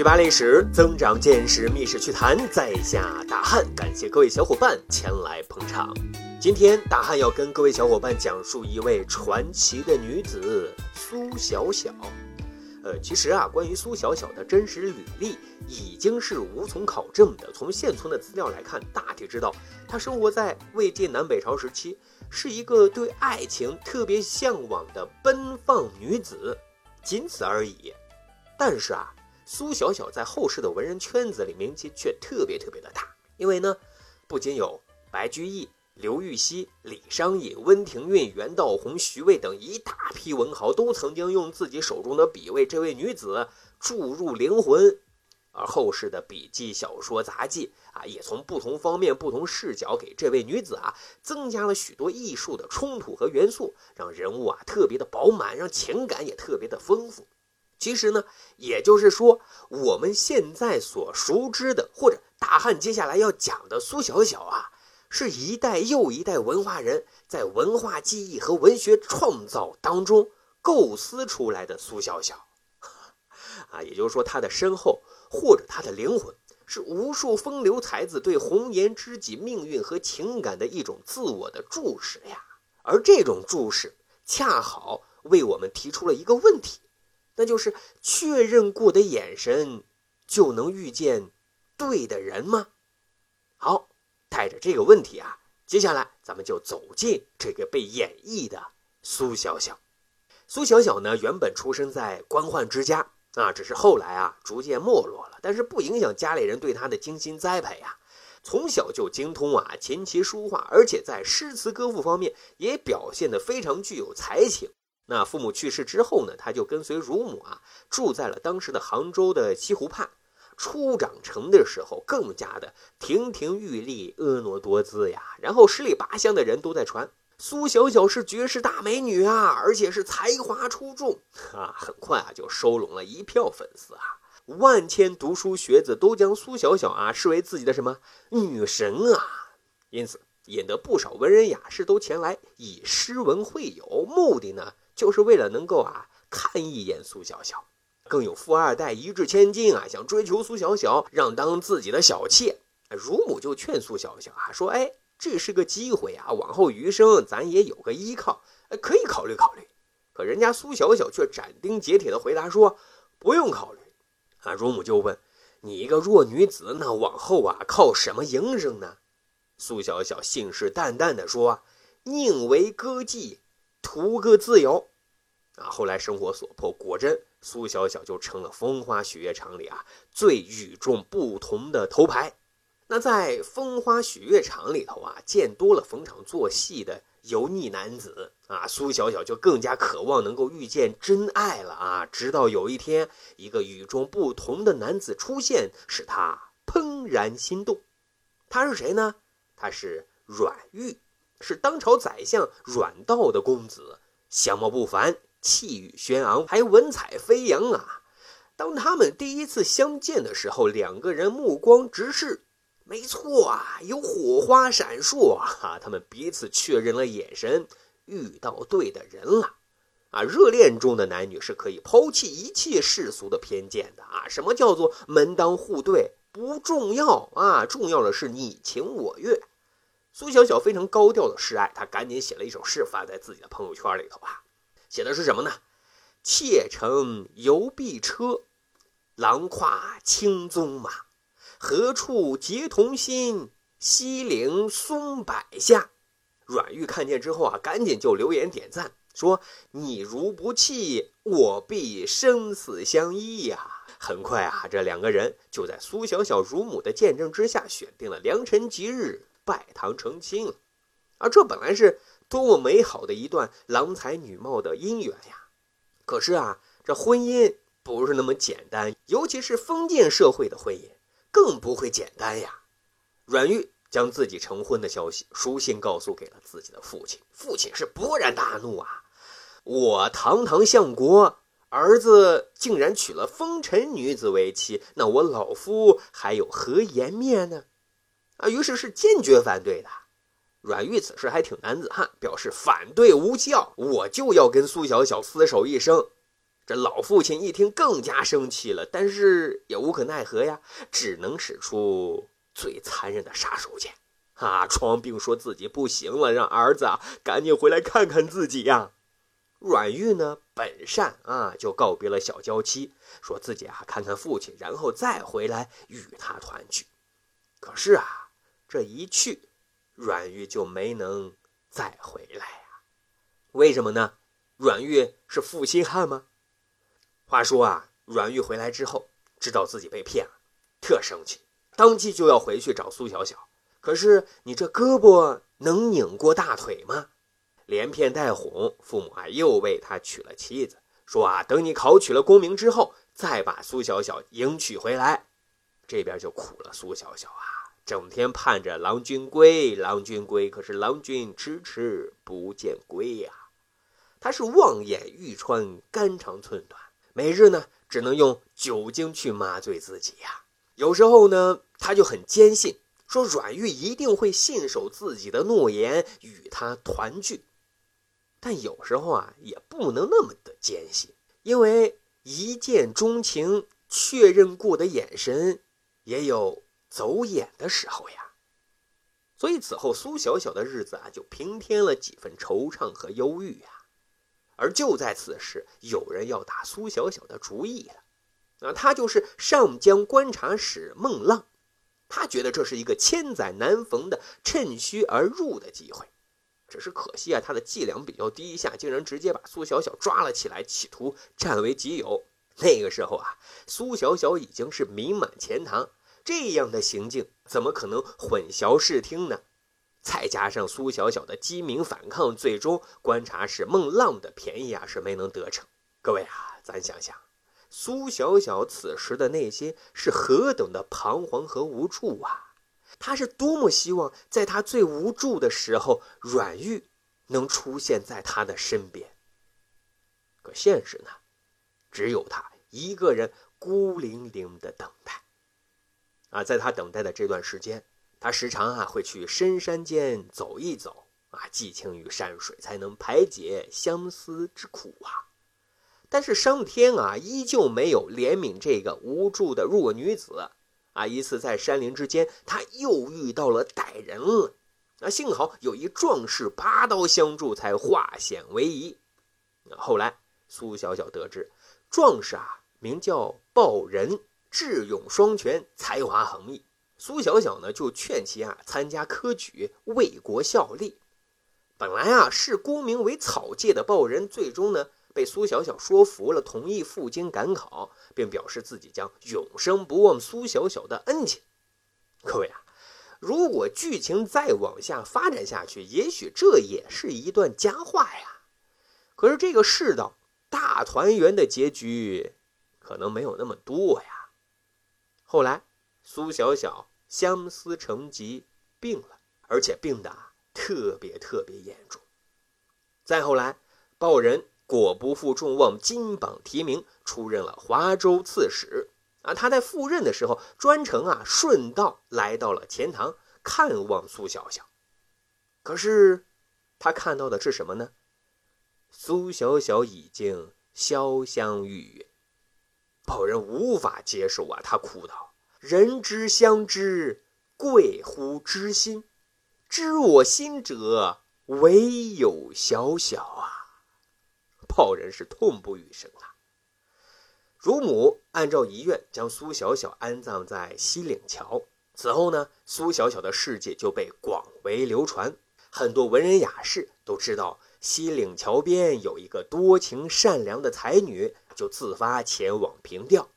学霸历史，增长见识，密室趣谈，在下大汉，感谢各位小伙伴前来捧场。今天大汉要跟各位小伙伴讲述一位传奇的女子苏小小。呃，其实啊，关于苏小小的真实履历已经是无从考证的。从现存的资料来看，大体知道她生活在魏晋南北朝时期，是一个对爱情特别向往的奔放女子，仅此而已。但是啊。苏小小在后世的文人圈子里名气却特别特别的大，因为呢，不仅有白居易、刘禹锡、李商隐、温庭筠、袁道洪、徐渭等一大批文豪都曾经用自己手中的笔为这位女子注入灵魂，而后世的笔记、小说、杂记啊，也从不同方面、不同视角给这位女子啊增加了许多艺术的冲突和元素，让人物啊特别的饱满，让情感也特别的丰富。其实呢，也就是说，我们现在所熟知的，或者大汉接下来要讲的苏小小啊，是一代又一代文化人在文化记忆和文学创造当中构思出来的苏小小，啊，也就是说，他的身后或者他的灵魂，是无数风流才子对红颜知己命运和情感的一种自我的注视呀。而这种注视，恰好为我们提出了一个问题。那就是确认过的眼神，就能遇见对的人吗？好，带着这个问题啊，接下来咱们就走进这个被演绎的苏小小。苏小小呢，原本出生在官宦之家啊，只是后来啊逐渐没落了，但是不影响家里人对他的精心栽培呀。从小就精通啊琴棋书画，而且在诗词歌赋方面也表现得非常具有才情。那父母去世之后呢，他就跟随乳母啊，住在了当时的杭州的西湖畔。初长成的时候，更加的亭亭玉立、婀娜多姿呀。然后十里八乡的人都在传苏小小是绝世大美女啊，而且是才华出众啊。很快啊，就收拢了一票粉丝啊。万千读书学子都将苏小小啊视为自己的什么女神啊，因此引得不少文人雅士都前来以诗文会友，目的呢。就是为了能够啊看一眼苏小小，更有富二代一掷千金啊想追求苏小小，让当自己的小妾。乳母就劝苏小小啊说：“哎，这是个机会啊，往后余生咱也有个依靠，可以考虑考虑。”可人家苏小小却斩钉截铁的回答说：“不用考虑。”啊，乳母就问：“你一个弱女子，那往后啊靠什么营生呢？”苏小小信誓旦旦的说：“宁为歌妓，图个自由。”啊，后来生活所迫，果真苏小小就成了风花雪月场里啊最与众不同的头牌。那在风花雪月场里头啊，见多了逢场作戏的油腻男子啊，苏小小就更加渴望能够遇见真爱了啊。直到有一天，一个与众不同的男子出现，使她怦然心动。他是谁呢？他是阮玉，是当朝宰相阮道的公子，相貌不凡。气宇轩昂，还文采飞扬啊！当他们第一次相见的时候，两个人目光直视，没错啊，有火花闪烁啊！他们彼此确认了眼神，遇到对的人了啊！热恋中的男女是可以抛弃一切世俗的偏见的啊！什么叫做门当户对不重要啊？重要的是你情我愿。苏小小非常高调的示爱，他赶紧写了一首诗发在自己的朋友圈里头啊。写的是什么呢？妾乘游碧车，郎跨青鬃马。何处结同心？西陵松柏下。阮玉看见之后啊，赶紧就留言点赞，说：“你如不弃，我必生死相依呀！”很快啊，这两个人就在苏小小乳母的见证之下，选定了良辰吉日，拜堂成亲了。而这本来是。多么美好的一段郎才女貌的姻缘呀！可是啊，这婚姻不是那么简单，尤其是封建社会的婚姻更不会简单呀。阮玉将自己成婚的消息书信告诉给了自己的父亲，父亲是勃然大怒啊！我堂堂相国，儿子竟然娶了风尘女子为妻，那我老夫还有何颜面呢？啊，于是是坚决反对的。阮玉此时还挺男子汉，表示反对无效，我就要跟苏小小厮守一生。这老父亲一听更加生气了，但是也无可奈何呀，只能使出最残忍的杀手锏，啊，装病说自己不行了，让儿子啊赶紧回来看看自己呀。阮玉呢本善啊，就告别了小娇妻，说自己啊看看父亲，然后再回来与他团聚。可是啊，这一去，阮玉就没能再回来呀。为什么呢？阮玉是负心汉吗？话说啊，阮玉回来之后，知道自己被骗了，特生气，当即就要回去找苏小小。可是你这胳膊能拧过大腿吗？连骗带哄，父母啊又为他娶了妻子，说啊等你考取了功名之后，再把苏小小迎娶回来。这边就苦了苏小小啊，整天盼着郎君归，郎君归，可是郎君迟迟不见归呀。他是望眼欲穿，肝肠寸断。每日呢，只能用酒精去麻醉自己呀。有时候呢，他就很坚信，说阮玉一定会信守自己的诺言，与他团聚。但有时候啊，也不能那么的坚信，因为一见钟情、确认过的眼神，也有走眼的时候呀。所以此后，苏小小的日子啊，就平添了几分惆怅和忧郁呀。而就在此时，有人要打苏小小的主意了，啊，他就是上江观察使孟浪，他觉得这是一个千载难逢的趁虚而入的机会，只是可惜啊，他的伎俩比较低下，竟然直接把苏小小抓了起来，企图占为己有。那个时候啊，苏小小已经是名满钱塘，这样的行径怎么可能混淆视听呢？再加上苏小小的机敏反抗，最终观察使孟浪的便宜啊是没能得逞。各位啊，咱想想，苏小小此时的内心是何等的彷徨和无助啊！他是多么希望在他最无助的时候，阮玉能出现在他的身边。可现实呢，只有他一个人孤零零的等待。啊，在他等待的这段时间。他时常啊会去深山间走一走啊，寄情于山水，才能排解相思之苦啊。但是上天啊依旧没有怜悯这个无助的弱女子啊。一次在山林之间，他又遇到了歹人了啊。幸好有一壮士拔刀相助，才化险为夷。后来苏小小得知，壮士啊名叫鲍仁，智勇双全，才华横溢。苏小小呢，就劝其啊参加科举，为国效力。本来啊视功名为草芥的鲍仁，最终呢被苏小小说服了，同意赴京赶考，并表示自己将永生不忘苏小小的恩情。各位啊，如果剧情再往下发展下去，也许这也是一段佳话呀。可是这个世道大团圆的结局，可能没有那么多呀。后来苏小小。相思成疾，病了，而且病的特别特别严重。再后来，鲍仁果不负众望，金榜题名，出任了华州刺史。啊，他在赴任的时候，专程啊顺道来到了钱塘看望苏小小。可是，他看到的是什么呢？苏小小已经潇湘玉殒。鲍仁无法接受啊，他哭道。人之相知，贵乎知心。知我心者，唯有小小啊！炮人是痛不欲生啊。乳母按照遗愿，将苏小小安葬在西岭桥。此后呢，苏小小的事迹就被广为流传，很多文人雅士都知道西岭桥边有一个多情善良的才女，就自发前往凭吊。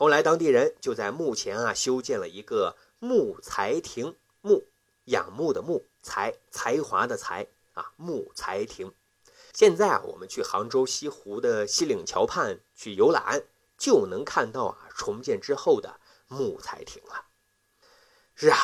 后来，当地人就在墓前啊修建了一个木才亭，木仰慕的慕，才才华的才啊木才亭。现在啊，我们去杭州西湖的西岭桥畔去游览，就能看到啊重建之后的木才亭了。是啊，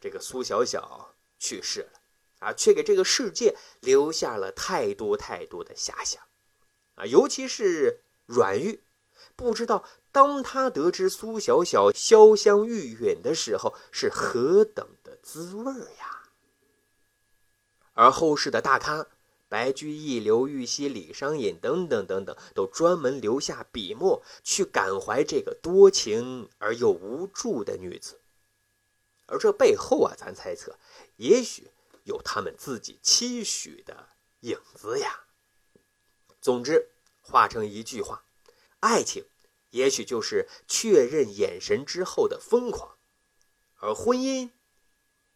这个苏小小去世了啊，却给这个世界留下了太多太多的遐想啊，尤其是阮玉。不知道当他得知苏小小潇湘玉殒的时候，是何等的滋味呀！而后世的大咖白居易、刘禹锡、李商隐等等等等，都专门留下笔墨去感怀这个多情而又无助的女子。而这背后啊，咱猜测，也许有他们自己期许的影子呀。总之，化成一句话，爱情也许就是确认眼神之后的疯狂，而婚姻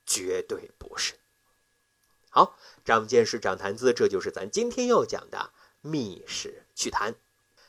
绝对不是。好，长见识，长谈资，这就是咱今天要讲的密室趣谈。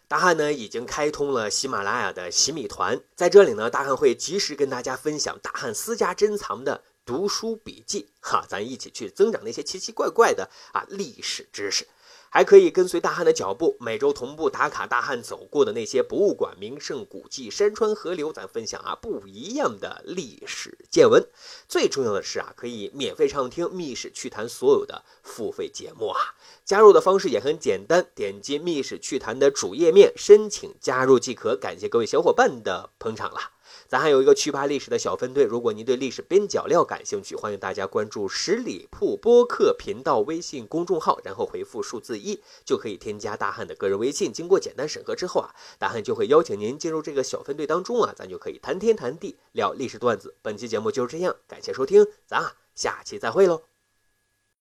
大汉呢已经开通了喜马拉雅的喜米团，在这里呢，大汉会及时跟大家分享大汉私家珍藏的读书笔记，哈，咱一起去增长那些奇奇怪怪的啊历史知识。还可以跟随大汉的脚步，每周同步打卡大汉走过的那些博物馆、名胜古迹、山川河流，咱分享啊不一样的历史见闻。最重要的是啊，可以免费畅听《密室趣谈》所有的付费节目啊。加入的方式也很简单，点击《密室趣谈》的主页面申请加入即可。感谢各位小伙伴的捧场了。咱还有一个趣扒历史的小分队，如果您对历史边角料感兴趣，欢迎大家关注十里铺播客频道微信公众号，然后回复数字一就可以添加大汉的个人微信。经过简单审核之后啊，大汉就会邀请您进入这个小分队当中啊，咱就可以谈天谈地聊历史段子。本期节目就是这样，感谢收听，咱啊下期再会喽。